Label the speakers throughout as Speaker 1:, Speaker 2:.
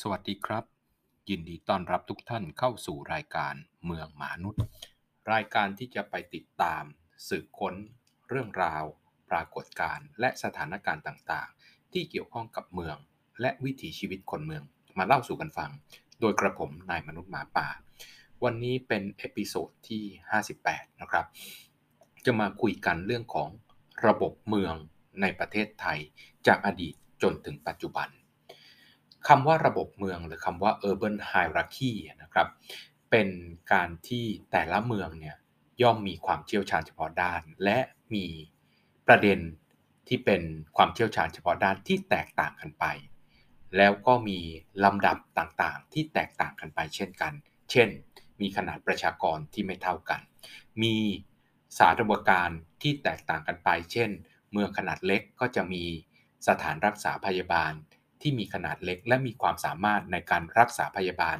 Speaker 1: สวัสดีครับ ยินดีต้อนรับทุกท่านเข้าสู่รายการเมืองมนุษย์ รายการที่จะไปติดตาม สืบค้น เรื่องราว ปรากฏการณ์และสถานการณ์ต่างๆ ที่เกี่ยวข้องกับเมือง และวิถีชีวิตคนเมือง มาเล่าสู่กันฟัง โดยกระผมนายมนุษย์หมาป่า วันนี้เป็น episode ที่ 58 นะครับ จะมาคุยกันเรื่องของระบบเมืองในประเทศไทยจากอดีตจนถึงปัจจุบัน คำว่าระบบเมืองหรือคำว่า urban hierarchy นะครับเป็นการที่แต่ละเมืองเนี่ยย่อมมีความเชี่ยวชาญเฉพาะด้าน และมีประเด็นที่เป็นความเชี่ยวชาญเฉพาะด้านที่แตกต่างกันไป แล้วก็มีลำดับต่างๆ ที่แตกต่างกันไปเช่นกัน เช่น มีขนาดประชากรที่ไม่เท่ากัน มีสาธารณการที่แตกต่างกันไป เช่น เมืองขนาดเล็กก็จะมีสถานรักษาพยาบาล ที่มีขนาดเล็ก และมีความสามารถในการรักษาพยาบาล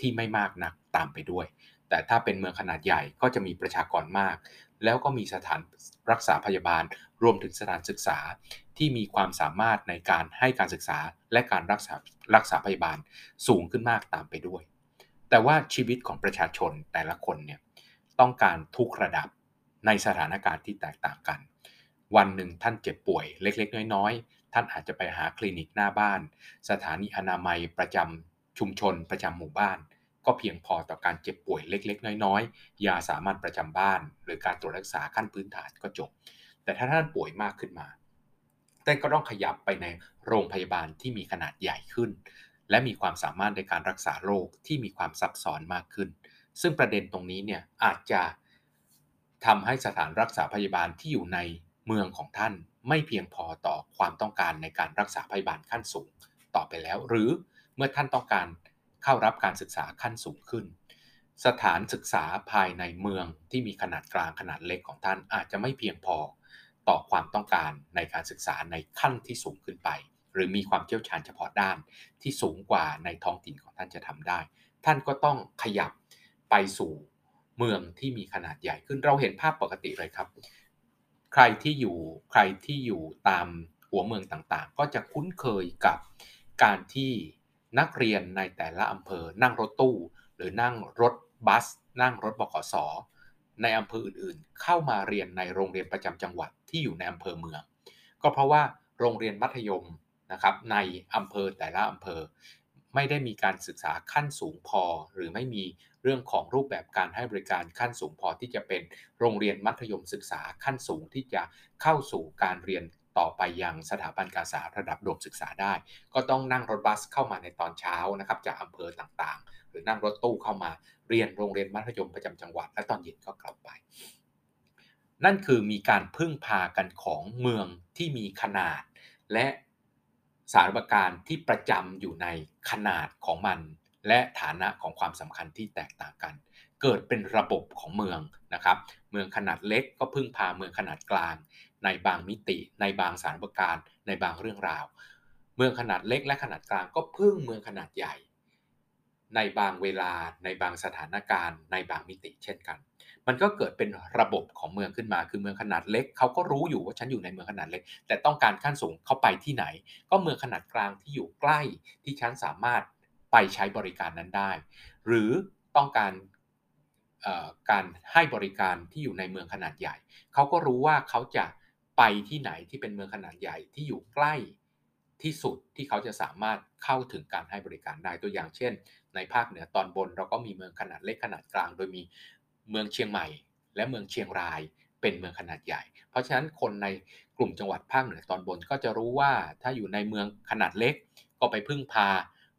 Speaker 1: ที่ไม่มากนักตามไปด้วย แต่ถ้าเป็นเมืองขนาดใหญ่ก็จะมีประชากรมาก แล้วก็มีสถานรักษาพยาบาล รวมถึงสถานศึกษาที่มีความสามารถในการให้การศึกษาและการรักษารักษาพยาบาลสูงขึ้นมากตามไปด้วย แต่ว่าชีวิตของประชาชนแต่ละคนเนี่ยต้องการทุกระดับในสถานการณ์ที่แตกต่างกัน วันหนึ่งท่านเจ็บป่วยเล็ก ๆ น้อย ท่านอาจจะไปหาคลินิกหน้าบ้าน สถานีอนามัยประจำชุมชนประจำหมู่บ้าน ก็เพียงพอต่อการเจ็บป่วยเล็ก ๆ น้อยๆ ยาสามัญประจำบ้าน หรือการตรวจรักษาขั้นพื้นฐานก็จบ แต่ถ้าท่านป่วยมากขึ้นมาท่ก็ต้องขยับไปในโรงพยาบาลที่มีขนาดใหญ่ขึ้น และมีความสามารถในการรักษาโรคที่มีความซับซ้อนมากขึ้น ซึ่งประเด็นตรงนี้เนี่ยอาจจะทำให้สถานรักษาพยาบาลที่อยู่ในเมืองของท่าน ไม่เพียงพอต่อความต้องการในการรักษาพยาบาลขั้นสูงต่อไปแล้ว หรือเมื่อท่านต้องการเข้ารับการศึกษาขั้นสูงขึ้น สถานศึกษาภายในเมืองที่มีขนาดกลางขนาดเล็กของท่านอาจจะไม่เพียงพอต่อความต้องการในการศึกษาในขั้นที่สูงขึ้นไป หรือมีความเชี่ยวชาญเฉพาะด้านที่สูงกว่าในท้องถิ่นของท่านจะทำได้ ท่านก็ต้องขยับไปสู่เมืองที่มีขนาดใหญ่ขึ้นเราเห็นภาพปกติเลยครับ ใครที่อยู่ใครที่อยู่ตามหัวเมืองต่างๆ ก็จะคุ้นเคยกับการที่นักเรียนในแต่ละอำเภอนั่งรถตู้ หรือนั่งรถบัส นั่งรถบขสในอำเภออื่นๆ เข้ามาเรียนในโรงเรียนประจำจังหวัดที่อยู่ในอำเภอเมือง ก็เพราะว่าโรงเรียนมัธยมนะครับในอำเภอแต่ละอำเภอ ไม่ได้มีการศึกษาขั้นสูงพอ หรือไม่มีเรื่องของรูปแบบการให้บริการขั้นสูงพอที่จะเป็นโรงเรียนมัธยมศึกษาขั้นสูงที่จะเข้าสู่การเรียนต่อไปยังสถาบันการศึกษาระดับโดมศึกษาได้ ก็ต้องนั่งรถบัสเข้ามาในตอนเช้านะครับจากอำเภอต่างๆ หรือนั่งรถตู้เข้ามาเรียนโรงเรียนมัธยมประจำจังหวัด และตอนเย็นก็กลับไป นั่นคือมีการพึ่งพากันของเมืองที่มีขนาด และ สารประการที่ประจำอยู่ในขนาดของมัน และฐานะของความสำคัญที่แตกต่างกัน เกิดเป็นระบบของเมืองนะครับ เมืองขนาดเล็กก็พึ่งพาเมืองขนาดกลาง ในบางมิติ ในบางสารประการ ในบางเรื่องราว เมืองขนาดเล็กและขนาดกลางก็พึ่งเมืองขนาดใหญ่ ในบางเวลา ในบางสถานการณ์ ในบางมิติเช่นกัน มันก็เกิดเป็นระบบของเมืองขึ้นมา คือเมืองขนาดเล็กเขาก็รู้อยู่ว่าฉันอยู่ในเมืองขนาดเล็ก แต่ต้องการขั้นสูงเข้าไปที่ไหน ก็เมืองขนาดกลางที่อยู่ใกล้ที่ฉันสามารถไปใช้บริการนั้นได้ หรือต้องการการให้บริการที่อยู่ในเมืองขนาดใหญ่ เขาก็รู้ว่าเขาจะไปที่ไหนที่เป็นเมืองขนาดใหญ่ที่อยู่ใกล้ที่สุดที่เขาจะสามารถเข้าถึงการให้บริการได้ตัวอย่างเช่น ในภาคเหนือตอนบนเราก็มีเมืองขนาดเล็กขนาดกลาง โดยมี เมืองเชียงใหม่ และเมืองเชียงรายเป็นเมืองขนาดใหญ่ เพราะฉะนั้นคนในกลุ่มจังหวัดภาคเหนือตอนบนก็จะรู้ว่าถ้าอยู่ในเมืองขนาดเล็ก ก็ไปพึ่งพา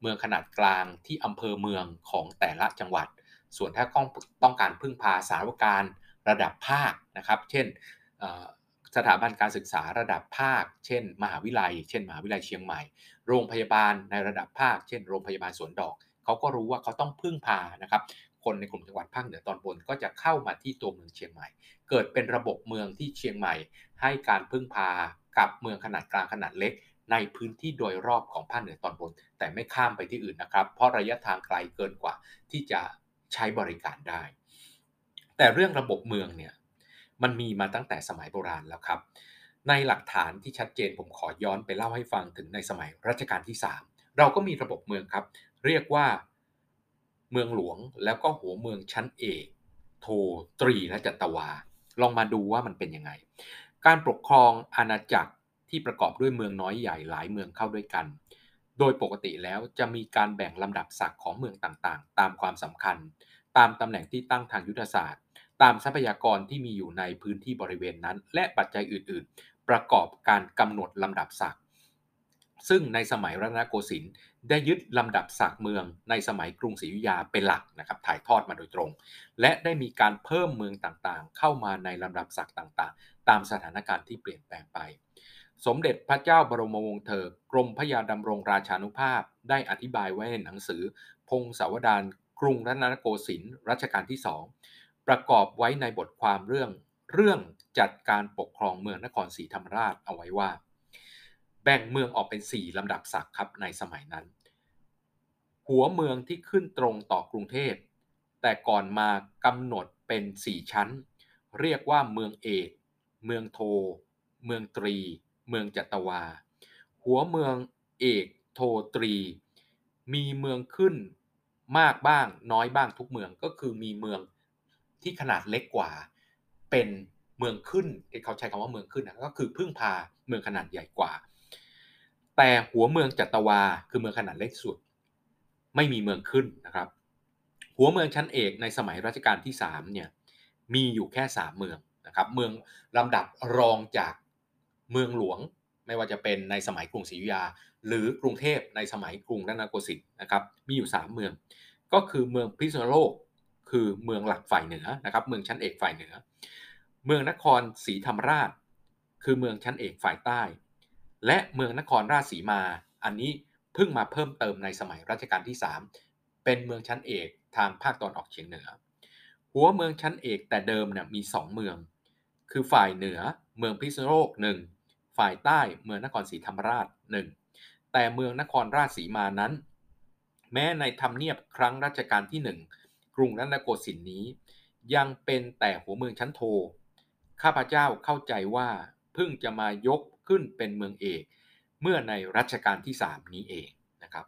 Speaker 1: เมืองขนาดกลางที่อำเภอเมืองของแต่ละจังหวัด ส่วนถ้าต้องการพึ่งพาสารวการระดับภาคนะครับ เช่นสถาบันการศึกษาระดับภาค เช่น มหาวิทยาลัย เช่น มหาวิทยาลัยเชียงใหม่ โรงพยาบาลในระดับภาค เช่น โรงพยาบาลสวนดอก เขาก็รู้ว่าเขาต้องพึ่งพานะครับ คนในกลุ่มจังหวัดภาคเหนือตอนบนก็จะเข้ามาที่ตัวเมืองเชียงใหม่ เกิดเป็นระบบเมืองที่เชียงใหม่ ให้การพึ่งพากับเมืองขนาดกลางขนาดเล็ก ในพื้นที่โดยรอบของภาคเหนือตอนบน แต่ไม่ข้ามไปที่อื่นนะครับ เพราะระยะทางไกลเกินกว่าที่จะใช้บริการได้ แต่เรื่องระบบเมืองเนี่ยมันมีมาตั้งแต่สมัยโบราณแล้วครับในหลักฐานที่ชัดเจนผมขอย้อนไปเล่าให้ฟังถึงในสมัยรัชกาลที่ 3 เราก็มีระบบเมืองครับ เรียกว่า เมืองหลวงแล้วก็หัวเมืองชั้นเอกโทตรีและจัตวา ลองมาดูว่ามันเป็นยังไง การปกครองอาณาจักรที่ประกอบด้วยเมืองน้อยใหญ่หลายเมืองเข้าด้วยกัน โดยปกติแล้วจะมีการแบ่งลำดับศักดิ์ของเมืองต่างๆ ตามความสำคัญ ตามตำแหน่งที่ตั้งทางยุทธศาสตร์ ตามทรัพยากรที่มีอยู่ในพื้นที่บริเวณนั้น และปัจจัยอื่น ๆ ประกอบการกำหนดลำดับศักดิ์ซึ่งในสมัยรัตนโกสินทร์ ได้ยึดลำดับศักดิ์เมืองในสมัยกรุงศรีอยุธยาเป็นหลักนะครับถ่ายทอดมาโดยตรง และได้มีการเพิ่มเมืองต่างๆ เข้ามาในลำดับศักดิ์ต่างๆ ตามสถานการณ์ที่เปลี่ยนแปลงไป สมเด็จพระเจ้าบรมวงศ์เธอกรมพระยาดำรงราชานุภาพ ได้อธิบายไว้ในหนังสือ พงศาวดารกรุงรัตนโกสินทร์รัชกาลที่สองประกอบไว้ในบทความเรื่อง เรื่องจัดการปกครองเมืองนครศรีธรรมราชเอาไว้ว่า แบ่งเมืองออกเป็น 4 ลำดับศักดิ์ครับในสมัยนั้น หัวเมืองที่ขึ้นตรงต่อกรุงเทพ แต่ก่อนมากำหนดเป็น 4 ชั้น เรียกว่าเมืองเอก เมืองโท เมืองตรี เมืองจัตวา หัวเมืองเอกโทตรี มีเมืองขึ้นมากบ้างน้อยบ้างทุกเมืองก็คือมีเมืองที่ขนาดเล็กกว่า เป็นเมืองขึ้นเขาใช้คำว่าเมืองขึ้นนะก็คือพึ่งพาเมืองขนาดใหญ่กว่า แต่หัวเมืองจัตวาคือเมืองขนาดเล็กสุด ไม่มีเมืองขึ้นนะครับ หัวเมืองชั้นเอกในสมัยรัชกาลที่3เนี่ยมีอยู่แค่ 3 เมืองนะครับ เมืองลำดับรองจากเมืองหลวง ไม่ว่าจะเป็นในสมัยกรุงศรีอยุธยา หรือกรุงเทพในสมัยกรุงรัตนโกสินทร์นะครับ มีอยู่ 3 เมือง ก็คือเมืองพิษณุโลกคือเมืองหลักฝ่ายเหนือนะครับ เมืองชั้นเอกฝ่ายเหนือ เมืองนครศรีธรรมราช คือเมืองชั้นเอกฝ่ายใต้ และเมืองนครราชสีมา อันนี้เพิ่งมาเพิ่มเติมในสมัยรัชกาลที่ 3 เป็นเมืองชั้นเอกทางภาคตอนออกเฉียงเหนือ หัวเมืองชั้นเอกแต่เดิมเนี่ยมี 2 เมือง คือฝ่ายเหนือเมืองพิษณุโลกหนึ่งฝ่ายใต้เมืองนครศรีธรรมราชหนึ่งแต่เมืองนครราชสีมานั้น แม้ในทำเนียบครั้งรัชกาลที่ 1 กรุงรัตนโกสินทร์นี้ ยังเป็นแต่หัวเมืองชั้นโท ข้าพเจ้าเข้าใจว่าเพิ่งจะมายก ขึ้นเป็นเมืองเอก เมื่อในรัชกาลที่ 3 นี้เองนะครับ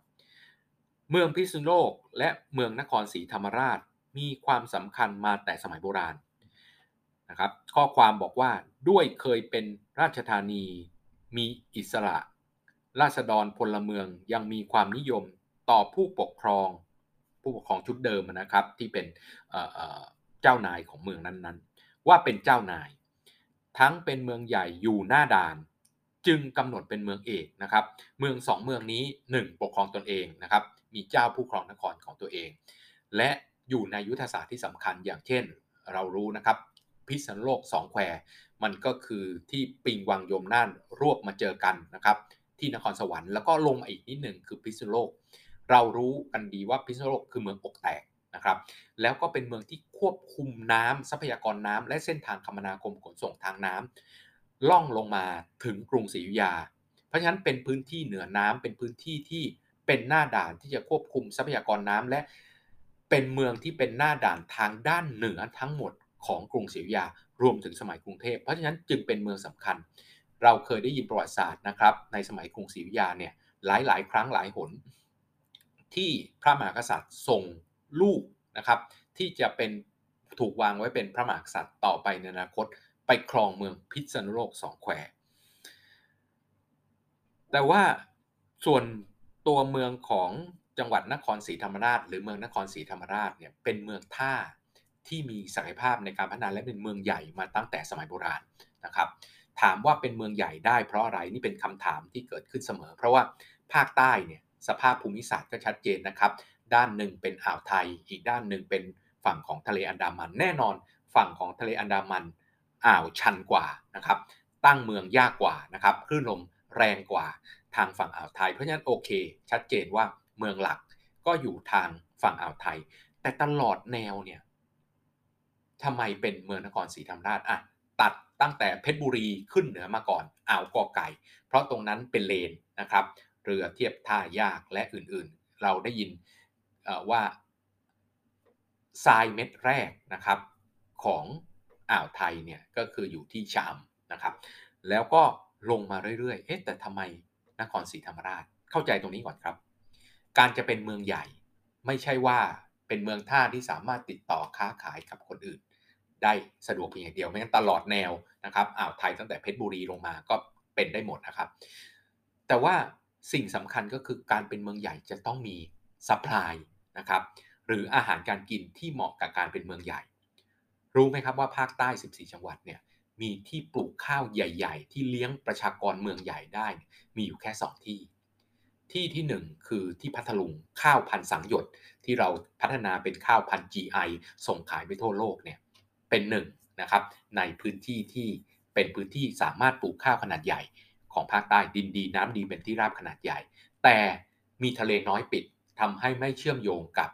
Speaker 1: เมืองพิษณุโลกและเมืองนครศรีธรรมราชมีความสำคัญมาแต่สมัยโบราณนะครับข้อความบอกว่าด้วยเคยเป็นราชธานีมีอิสระ ราษฎรพลเมืองยังมีความนิยมต่อผู้ปกครอง ผู้ปกครองชุดเดิมนะครับ ที่เป็นเจ้านายของเมืองนั้นๆ ว่าเป็นเจ้านาย ทั้งเป็นเมืองใหญ่อยู่หน้าด่าน จึงกำหนดเป็นเมืองเอกนะครับ เมืองสองเมืองนี้ 1 ปกครองตนเองนะครับ มีเจ้าผู้ครองนครของตัวเอง และอยู่ในยุทธศาสตร์ที่สำคัญอย่างเช่น เรารู้นะครับ พิษณุโลกสองแควมันก็คือที่ปิงวังยมน่านรวบมาเจอกันนะครับ ที่นครสวรรค์แล้วก็ลงมาอีกนิดหนึ่งคือพิษณุโลก เรารู้กันดีว่าพิษณุโลกคือเมืองอกแตกนะครับ แล้วก็เป็นเมืองที่ควบคุมน้ำทรัพยากรน้ำและเส้นทางคมนาคมขนส่งทางน้ำ ล่องลงมาถึงกรุงศรีอยุธยา เพราะฉะนั้นเป็นพื้นที่เหนือน้ำเป็นพื้นที่ที่เป็นหน้าด่านที่จะควบคุมทรัพยากรน้ำและเป็นเมืองที่เป็นหน้าด่านทางด้านเหนือทั้งหมดของกรุงศรีอยุธยารวมถึงสมัยกรุงเทพ เพราะฉะนั้นจึงเป็นเมืองสำคัญ เราเคยได้ยินประวัติศาสตร์นะครับ ในสมัยกรุงศรีอยุธยาเนี่ยหลายหลายครั้งหลายหน ที่พระมหากษัตริย์ส่งลูกนะครับ ที่จะเป็นถูกวางไว้เป็นพระมหากษัตริย์ต่อไปในอนาคต ไปครองเมืองพิษณุโลกสองแควแต่ว่าส่วนตัวเมืองของจังหวัดนครศรีธรรมราช หรือเมืองนครศรีธรรมราชเนี่ยเป็นเมืองท่าที่มีศักยภาพในการพัฒนาและเป็นเมืองใหญ่มาตั้งแต่สมัยโบราณนะครับ ถามว่าเป็นเมืองใหญ่ได้เพราะอะไรนี่เป็นคำถามที่เกิดขึ้นเสมอ เพราะว่าภาคใต้เนี่ยสภาพภูมิศาสตร์ก็ชัดเจนนะครับ ด้านหนึ่งเป็นอ่าวไทย อีกด้านหนึ่งเป็นฝั่งของทะเลอันดามันแน่นอน ฝั่งของทะเลอันดามัน อ่าวชันกว่านะครับ ตั้งเมืองยากกว่านะครับคลื่นลมแรงกว่าทางฝั่งอ่าวไทย เพราะฉะนั้นโอเค ชัดเจนว่าเมืองหลักก็อยู่ทางฝั่งอ่าวไทย แต่ตลอดแนวเนี่ยทำไมเป็นเมืองนครศรีธรรมราชอะตัดตั้งแต่เพชรบุรีขึ้นเหนือมาก่อนอ่าวกอไก่ เพราะตรงนั้นเป็นเลนนะครับ เรือเทียบท่ายากและอื่นๆ เราได้ยินว่าทรายเม็ดแรกนะครับของ อ่าวไทยเนี่ยก็คืออยู่ที่ชามนะครับ แล้วก็ลงมาเรื่อยๆ เอ๊ะแต่ทำไมนครศรีธรรมราชเข้าใจตรงนี้ก่อนครับ การจะเป็นเมืองใหญ่ ไม่ใช่ว่าเป็นเมืองท่าที่สามารถติดต่อค้าขายกับคนอื่น ได้สะดวกเพียงอย่างเดียวไม่งั้นตลอดแนวนะครับอ่าวไทยตั้งแต่เพชรบุรีลงมาก็เป็นได้หมดนะครับ แต่ว่าสิ่งสำคัญก็คือการเป็นเมืองใหญ่จะต้องมีซัพพลายนะครับหรืออาหารการกินที่เหมาะกับการเป็นเมืองใหญ่ รู้ไหมครับว่าภาคใต้ 14 จังหวัดเนี่ยมีที่ปลูกข้าวใหญ่ ๆ ที่เลี้ยงประชากรเมืองใหญ่ได้ มีอยู่แค่ 2 ที่ ที่ที่ 1 คือที่พัทลุงข้าวพันสังหยดที่เราพัฒนาเป็นข้าวพัน GI ส่งขายไปทั่วโลกเนี่ยเป็นหนึ่งนะครับในพื้นที่ที่เป็นพื้นที่สามารถปลูกข้าวขนาดใหญ่ ของภาคใต้ดินดีน้ำดีเป็นที่ราบขนาดใหญ่ แต่มีทะเลน้อยปิดทำให้ไม่เชื่อมโยงกับ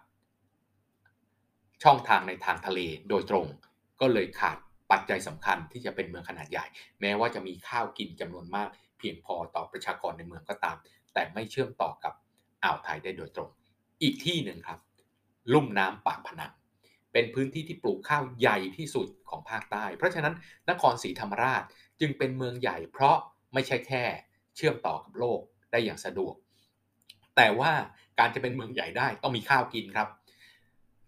Speaker 1: ช่องทางในทางทะเลโดยตรง ก็เลยขาดปัจจัยสำคัญที่จะเป็นเมืองขนาดใหญ่ แม้ว่าจะมีข้าวกินจำนวนมาก เพียงพอต่อประชากรในเมืองก็ตาม แต่ไม่เชื่อมต่อกับอ่าวไทยได้โดยตรง อีกที่หนึ่งครับ ลุ่มน้ำปากพนังเป็นพื้นที่ที่ปลูกข้าวใหญ่ที่สุดของภาคใต้ เพราะฉะนั้นนครศรีธรรมราชจึงเป็นเมืองใหญ่ เพราะไม่ใช่แค่เชื่อมต่อกับโลกได้อย่างสะดวก แต่ว่าการจะเป็นเมืองใหญ่ได้ต้องมีข้าวกินครับ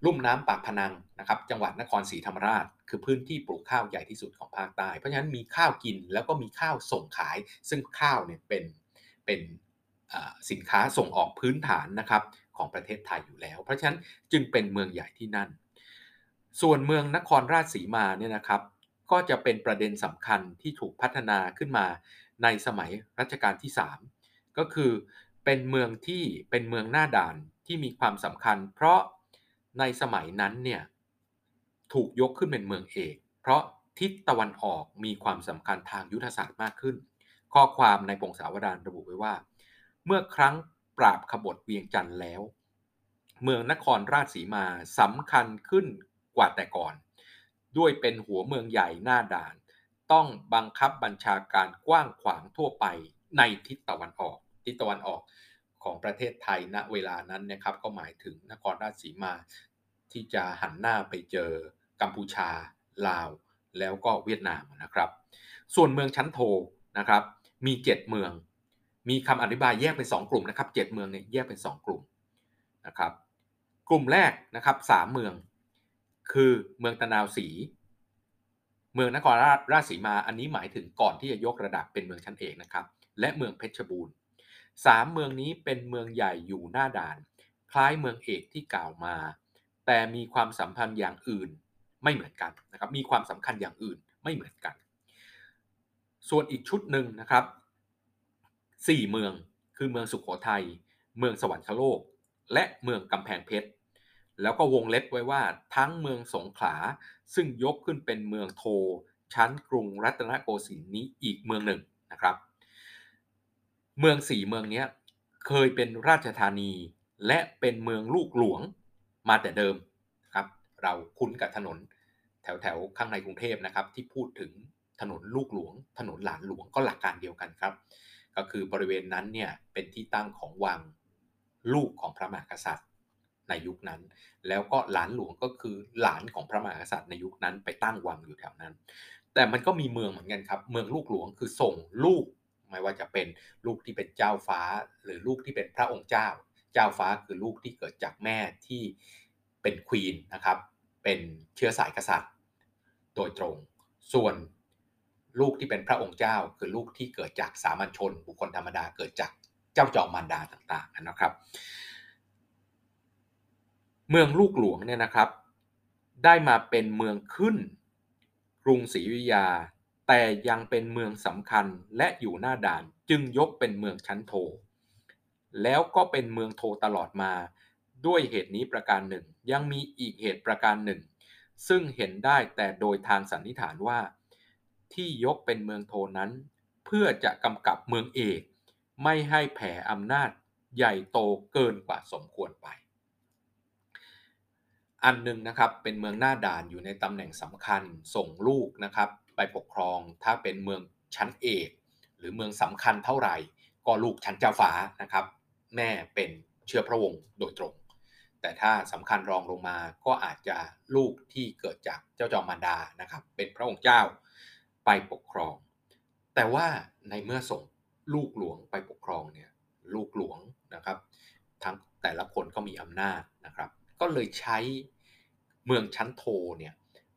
Speaker 1: ลุ่มน้ำปากพนังนะครับจังหวัดนครศรีธรรมราช คือพื้นที่ปลูกข้าวใหญ่ที่สุดของภาคใต้ เพราะฉะนั้นมีข้าวกินแล้วก็มีข้าวส่งขาย ซึ่งข้าวเนี่ยเป็นเป็นสินค้าส่งออกพื้นฐานนะครับของประเทศไทยอยู่แล้ว เพราะฉะนั้นจึงเป็นเมืองใหญ่ที่นั่น ส่วนเมืองนครราชสีมาเนี่ยนะครับก็จะเป็นประเด็นสำคัญที่ถูกพัฒนาขึ้นมาในสมัยรัชกาลที่ 3 ก็คือเป็นเมืองที่เป็นเมืองหน้าด่านที่มีความสำคัญ เพราะ ในสมัยนั้นเนี่ยถูกยกขึ้นเป็นเมืองเอก เพราะทิศตะวันออกมีความสำคัญทางยุทธศาสตร์มากขึ้น ข้อความในปงสาวดารระบุไว้ว่า เมื่อครั้งปราบขบฏเวียงจันทร์แล้ว เมืองนครราชสีมาสำคัญขึ้นกว่าแต่ก่อน ด้วยเป็นหัวเมืองใหญ่หน้าด่าน ต้องบังคับบัญชาการกว้างขวางทั่วไปในทิศตะวันออก ทิศตะวันออก ของประเทศไทยณเวลานั้นนะครับก็หมายถึงนครราชสีมา ที่จะหันหน้าไปเจอกัมพูชา ลาว แล้วก็เวียดนามนะครับ ส่วนเมืองชั้นโทนะครับ มี 7 เมือง มีคำอธิบายแยกเป็น 2 กลุ่มนะครับ 7 เมืองเนี่ยแยกเป็น 2 กลุ่มนะครับ กลุ่มแรกนะครับ3เมือง คือเมืองตะนาวศรีเมืองนครราชราชสีมา อันนี้หมายถึงก่อนที่จะยกระดับเป็นเมืองชั้นเอกนะครับ และเมืองเพชรบูรณ์ สามเมืองนี้เป็นเมืองใหญ่อยู่หน้าด่าน คล้ายเมืองเอกที่กล่าวมา แต่มีความสัมพันธ์อย่างอื่นไม่เหมือนกันนะครับมีความสำคัญอย่างอื่นไม่เหมือนกัน ส่วนอีกชุดหนึ่งนะครับสี่เมืองคือเมืองสุขโขทัยเมืองสวรรคโลก และเมืองกำแพงเพชรแล้วก็วงเล็บไว้ว่าทั้งเมืองสงขลาซึ่งยกขึ้นเป็นเมืองโท ชั้นกรุงรัตนโกสินทร์นี้อีกเมืองหนึ่งนะครับ เมืองสี่เมืองนี้เคยเป็นราชธานีและเป็นเมืองลูกหลวงมาแต่เดิมครับ เราคุ้นกับถนนแถวแถวข้างในกรุงเทพนะครับ ที่พูดถึงถนนลูกหลวง ถนนหลานหลวงก็หลักการเดียวกันครับ ก็คือบริเวณนั้นเนี่ยเป็นที่ตั้งของวังลูกของพระมหากษัตริย์ในยุคนั้น แล้วก็หลานหลวงก็คือหลานของพระมหากษัตริย์ในยุคนั้นไปตั้งวังอยู่แถวนั้น แต่มันก็มีเมืองเหมือนกันครับ เมืองลูกหลวงคือส่งลูก ไม่ว่าจะเป็นลูกที่เป็นเจ้าฟ้า หรือลูกที่เป็นพระองค์เจ้า เจ้าฟ้าคือลูกที่เกิดจากแม่ที่เป็นควีนนะครับ เป็นเชื้อสายกษัตริย์ โดยตรง ส่วนลูกที่เป็นพระองค์เจ้า คือลูกที่เกิดจากสามัญชน บุคคลธรรมดาเกิดจากเจ้าจอมมารดาต่างๆนะครับ เมืองลูกหลวงเนี่ยนะครับ ได้มาเป็นเมืองขึ้นกรุงศรีอยุธยา แต่ยังเป็นเมืองสำคัญและอยู่หน้าด่านจึงยกเป็นเมืองชั้นโท แล้วก็เป็นเมืองโทตลอดมา ด้วยเหตุนี้ประการหนึ่ง ยังมีอีกเหตุประการหนึ่ง ซึ่งเห็นได้แต่โดยทางสันนิษฐานว่า ที่ยกเป็นเมืองโทนั้น เพื่อจะกำกับเมืองเอก ไม่ให้แผ่อำนาจใหญ่โตเกินกว่าสมควรไป อันหนึ่งนะครับเป็นเมืองหน้าด่านอยู่ในตำแหน่งสำคัญส่งลูกนะครับ ไปปกครองถ้าเป็นเมืองชั้นเอกหรือเมืองสำคัญเท่าไหร่ ก็ลูกชั้นเจ้าฟ้านะครับ แม่เป็นเชื้อพระวงศ์โดยตรง แต่ถ้าสำคัญรองลงมาก็อาจจะลูกที่เกิดจากเจ้าจอมมารดานะครับ เป็นพระองค์เจ้าไปปกครอง แต่ว่าในเมื่อส่งลูกหลวงไปปกครองเนี่ยลูกหลวงนะครับ ทั้งแต่ละคนก็มีอำนาจนะครับ ก็เลยใช้เมืองชั้นโทเนี่ย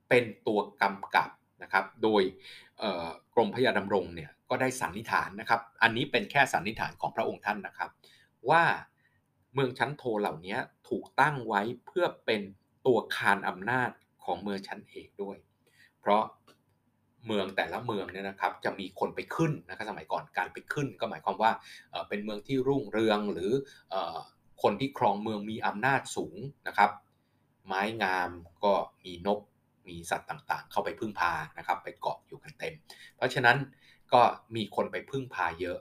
Speaker 1: เป็นตัวกำกับ นะครับ โดยกรมพยาดำรงเนี่ยก็ได้สันนิษฐานนะครับ อันนี้เป็นแค่สันนิษฐานของพระองค์ท่านนะครับ ว่าเมืองชั้นโทเหล่านี้ถูกตั้งไว้เพื่อเป็นตัวคานอำนาจของเมืองชั้นเอกด้วย เพราะเมืองแต่ละเมืองเนี่ยนะครับจะมีคนไปขึ้นนะครับสมัยก่อนการไปขึ้น ก็หมายความว่าเป็นเมืองที่รุ่งเรืองหรือคนที่ครองเมืองมีอำนาจสูงนะครับ ไม้งามก็มีนก มีสัตว์ต่างๆ เข้าไปพึ่งพานะครับ ไปเกาะอยู่กันเต็ม เพราะฉะนั้นก็มีคนไปพึ่งพาเยอะ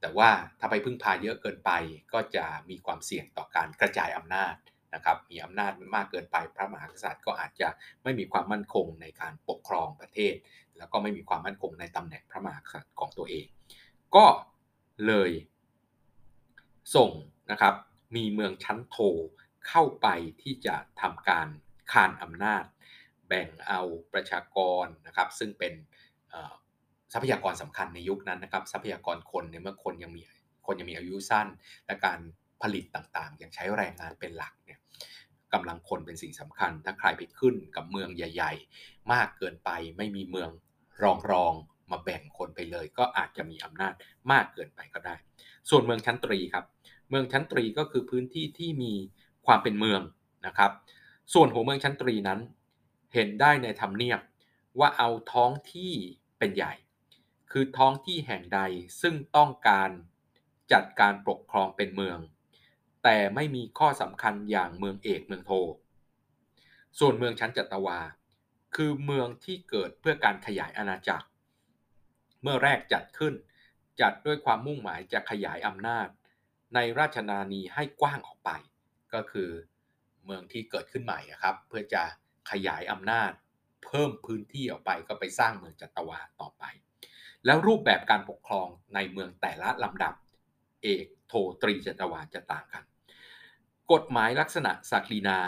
Speaker 1: แต่ว่าถ้าไปพึ่งพาเยอะเกินไป ก็จะมีความเสี่ยงต่อการกระจายอำนาจนะครับ มีอำนาจมากเกินไปพระมหากษัตริย์ก็อาจจะไม่มีความมั่นคงในการปกครองประเทศ แล้วก็ไม่มีความมั่นคงในตำแหน่งพระมหากษัตริย์ของตัวเอง ก็เลยส่งนะครับมีเมืองชั้นโทเข้าไปที่จะทำการคานอำนาจ แบ่งเอาประชากรนะครับ ซึ่งเป็นทรัพยากรสำคัญในยุคนั้นนะครับ ทรัพยากรคนเนี่ยเมื่อคนยังมีคนยังมีอายุสั้น และการผลิตต่างๆ ยังใช้แรงงานเป็นหลักเนี่ยกำลังคนเป็นสิ่งสำคัญ ถ้าใครไปขึ้นกับเมืองใหญ่ ๆ มากเกินไปไม่มีเมืองรองๆมาแบ่งคนไปเลย ก็อาจจะมีอำนาจมากเกินไปก็ได้ ส่วนเมืองชั้นตรีครับ เมืองชั้นตรีก็คือพื้นที่ที่มีความเป็นเมืองนะครับ ส่วนหัวเมืองชั้นตรีนั้น เห็นได้ในธรรมเนียบว่าเอาท้องที่เป็นใหญ่ คือท้องที่แห่งใดซึ่งต้องการจัดการปกครองเป็นเมือง แต่ไม่มีข้อสำคัญอย่างเมืองเอกเมืองโท ส่วนเมืองชั้นจัตวา คือเมืองที่เกิดเพื่อการขยายอาณาจักร เมื่อแรกจัดขึ้น จัดด้วยความมุ่งหมายจะขยายอำนาจ ในราชนานีให้กว้างออกไป ก็คือเมืองที่เกิดขึ้นใหม่นะครับ เพื่อจะ ขยายอำนาจ เพิ่มพื้นที่ออกไปก็ไปสร้างเมืองจัตวาต่อไป แล้วรูปแบบการปกครองในเมืองแต่ละลำดับ เอกโทตรีจัตวาจะต่างกัน กฎหมายลักษณะศักดินา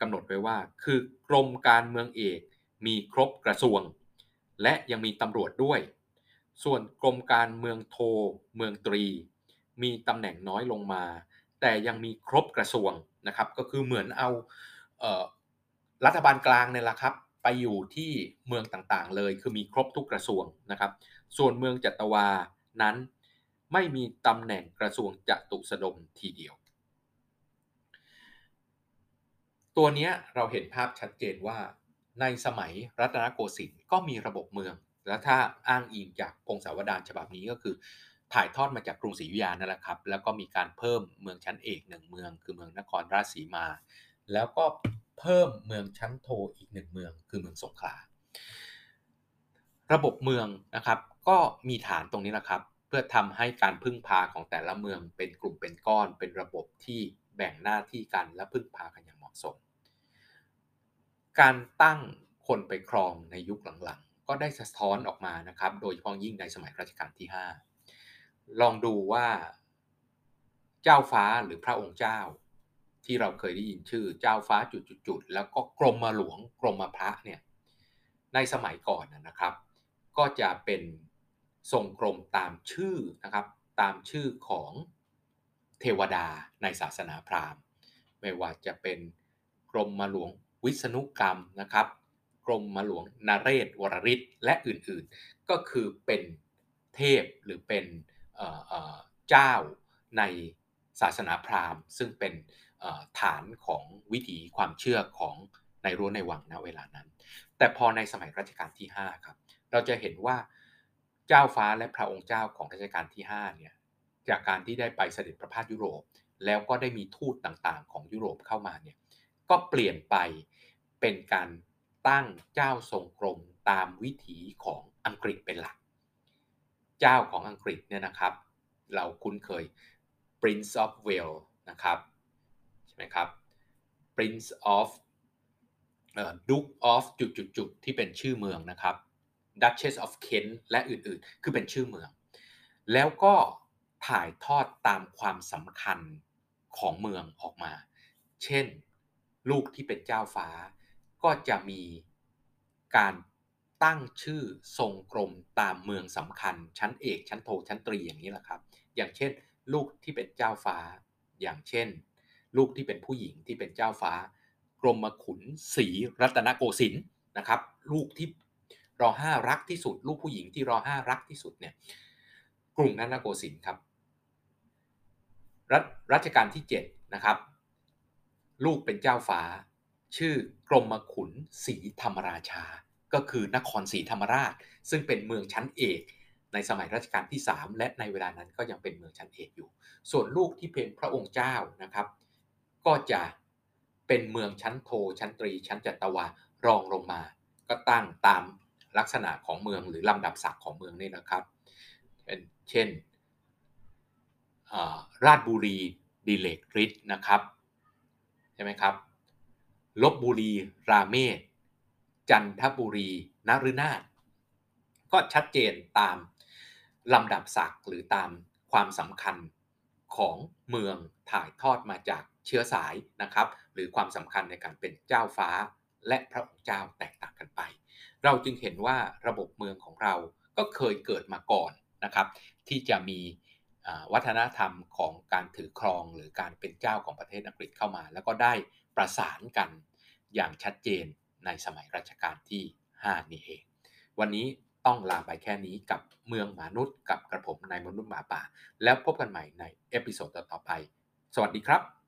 Speaker 1: กำหนดไว้ว่า คือกรมการเมืองเอกมีครบกระทรวง และยังมีตำรวจด้วย ส่วนกรมการเมืองโท เมืองตรี มีตำแหน่งน้อยลงมา แต่ยังมีครบกระทรวงนะครับ ก็คือเหมือนเอาเอ รัฐบาลกลางเนี่ยแหละครับ ไปอยู่ที่เมืองต่างๆ เลย คือมีครบทุกกระทรวงนะครับ ส่วนเมืองจัตวานั้นไม่มีตำแหน่งกระทรวงจตุสดมทีเดียว ตัวนี้เราเห็นภาพชัดเจนว่า ในสมัยรัตนโกสินทร์ก็มีระบบเมือง และถ้าอ้างอิงจากพงศาวดารฉบับนี้ก็คือ ถ่ายทอดมาจากกรุงศรีอยุธยานั่นแหละครับ แล้วก็มีการเพิ่มเมืองชั้นเอกหนึ่งเมือง คือเมืองนครราชสีมา แล้วก็ เพิ่มเมืองชั้นโทอีกหนึ่งเมืองคือเมืองสงขลาระบบเมืองนะครับ ก็มีฐานตรงนี้นะครับ เพื่อทำให้การพึ่งพาของแต่ละเมืองเป็นกลุ่มเป็นก้อน เป็นระบบที่แบ่งหน้าที่กันและพึ่งพากันอย่างเหมาะสม การตั้งคนไปครองในยุคหลังๆ ก็ได้สะท้อนออกมานะครับ โดยเฉพาะยิ่งในสมัยรัชกาลที่ 5 ลองดูว่า เจ้าฟ้าหรือพระองค์เจ้า ที่เราเคยได้ยินชื่อเจ้าฟ้าจุดๆแล้วก็กรมมาหลวงกรมมาพระเนี่ยในสมัยก่อนนะครับ ก็จะเป็นทรงกรมตามชื่อนะครับตามชื่อของเทวดาในศาสนาพราหมณ์ ไม่ว่าจะเป็นกรมมาหลวงวิษณุกรรมนะครับ กรมมาหลวงนเรศวรริศและอื่นๆ ก็คือเป็นเทพหรือเป็นเจ้าในศาสนาพราหมณ์ ซึ่งเป็น ฐานของวิถีความเชื่อของในรั้วในวังณเวลานั้น แต่พอในสมัยรัชกาลที่5ครับเราจะเห็นว่าเจ้าฟ้าและพระองค์เจ้าของรัชกาลที่5เนี่ยจากการที่ได้ไปเสด็จประพาสยุโรป แล้วก็ได้มีทูตต่างๆ ของยุโรปเข้ามาเนี่ยก็เปลี่ยนไปเป็นการตั้งเจ้าทรงกรมตามวิถีของอังกฤษเป็นหลัก เจ้าของอังกฤษเนี่ยนะครับ เราคุ้นเคย Prince of Wales นะครับ ใช่ไหมครับ Prince of Duke of จุดๆที่เป็นชื่อเมืองนะครับ Duchess of Kent และอื่นๆ คือเป็นชื่อเมือง แล้วก็ถ่ายทอดตามความสำคัญของเมืองออกมา เช่น ลูกที่เป็นเจ้าฟ้า ก็จะมีการตั้งชื่อทรงกรมตามเมืองสำคัญ ชั้นเอกชั้นโทชั้นตรีอย่างนี้แหละครับ อย่างเช่น ลูกที่เป็นเจ้าฟ้า อย่างเช่น ลูกที่เป็นผู้หญิงที่เป็นเจ้าฟ้า กรมขุนศรีรัตนโกสินทร์นะครับ ลูกที่รอห้ารักที่สุด ลูกผู้หญิงที่รอห้ารักที่สุดเนี่ยกรุงรัตนโกสินทร์ครับรัชรัชกาลที่7นะครับ ลูกเป็นเจ้าฟ้า ชื่อกรมขุนศรีธรรมราชา ก็คือนครศรีธรรมราช ซึ่งเป็นเมืองชั้นเอกในสมัยรัชกาลที่ 3 และในเวลานั้นก็ยังเป็นเมืองชั้นเอกอยู่ ส่วนลูกที่เป็นพระองค์เจ้านะครับ ก็จะเป็นเมืองชั้นโทชั้นตรี ชั้นจัตวารองลงมา ก็ตั้งตามลักษณะของเมืองหรือลำดับศักดิ์ของเมืองนี่นะครับ เช่นราชบุรีดิเลกฤทธิ์นะครับใช่ไหมครับลบบุรีราเมศจันทบุรีนฤนาถก็ชัดเจนตามลำดับศักดิ์หรือตามความสำคัญของเมืองถ่ายทอดมาจาก เชื้อสายนะครับ หรือความสำคัญในการเป็นเจ้าฟ้า และพระองค์เจ้าแตกต่างกันไป เราจึงเห็นว่าระบบเมืองของเราก็เคยเกิดมาก่อนนะครับ ที่จะมีวัฒนธรรมของการถือครองหรือการเป็นเจ้าของประเทศอังกฤษเข้ามา แล้วก็ได้ประสานกันอย่างชัดเจนในสมัยรัชกาลที่ 5 นี่เอง วันนี้ต้องลาไปแค่นี้กับเมืองมนุษย์กับกระผมนายมนุษย์หมาป่า แล้วพบกันใหม่ใน episode ต่อไป สวัสดีครับ